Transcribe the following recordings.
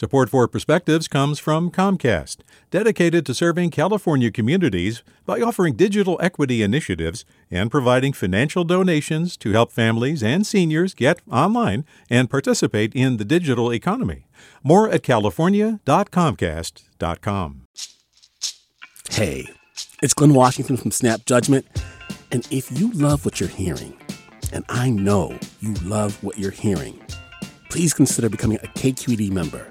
Support for Perspectives comes from Comcast, dedicated to serving California communities by offering digital equity initiatives and providing financial donations to help families and seniors get online and participate in the digital economy. More at california.comcast.com. Hey, it's Glynn Washington from Snap Judgment, and if you love what you're hearing, and I know you love what you're hearing, please consider becoming a KQED member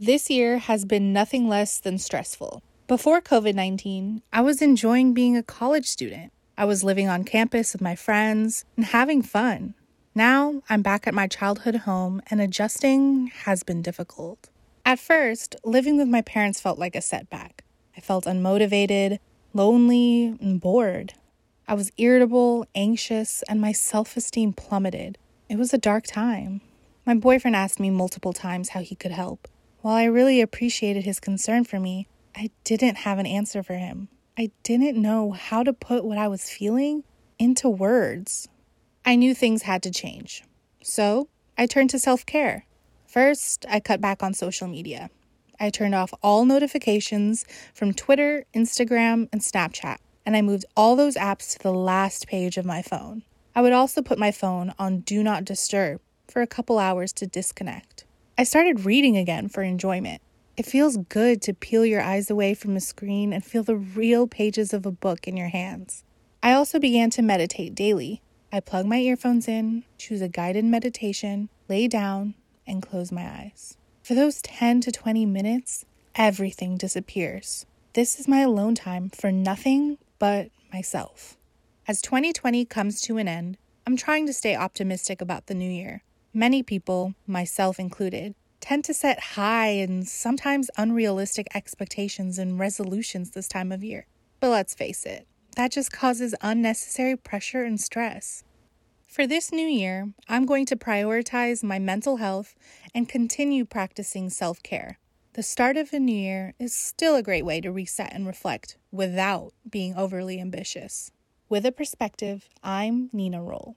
This year has been nothing less than stressful. Before COVID 19, I was enjoying being a college student. I was living on campus with my friends and having fun. Now I'm back at my childhood home and adjusting has been difficult. At first, living with my parents felt like a setback. I felt unmotivated, lonely, and bored. I was irritable, anxious, and my self esteem plummeted. It was a dark time. My boyfriend asked me multiple times how he could help. While I really appreciated his concern for me, I didn't have an answer for him. I didn't know how to put what I was feeling into words. I knew things had to change. So I turned to self care. First, I cut back on social media. I turned off all notifications from Twitter, Instagram, and Snapchat, and I moved all those apps to the last page of my phone. I would also put my phone on Do Not Disturb for a couple hours to disconnect. I started reading again for enjoyment. It feels good to peel your eyes away from a screen and feel the real pages of a book in your hands. I also began to meditate daily. I plug my earphones in, choose a guided meditation, lay down, and close my eyes. For those 10 to 20 minutes, everything disappears. This is my alone time for nothing but myself. As 2020 comes to an end, I'm trying to stay optimistic about the new year. Many people, myself included, tend to set high and sometimes unrealistic expectations and resolutions this time of year. But let's face it, that just causes unnecessary pressure and stress. For this new year, I'm going to prioritize my mental health and continue practicing self care. The start of a new year is still a great way to reset and reflect without being overly ambitious. With a perspective, I'm Nina Roll.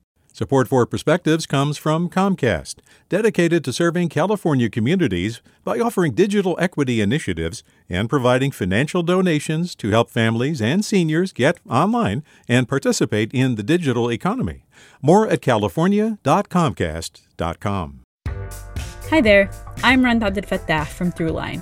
Support for Perspectives comes from Comcast, dedicated to serving California communities by offering digital equity initiatives and providing financial donations to help families and seniors get online and participate in the digital economy. More at california.comcast.com. Hi there, I'm Rund Abdelfatah from Throughline.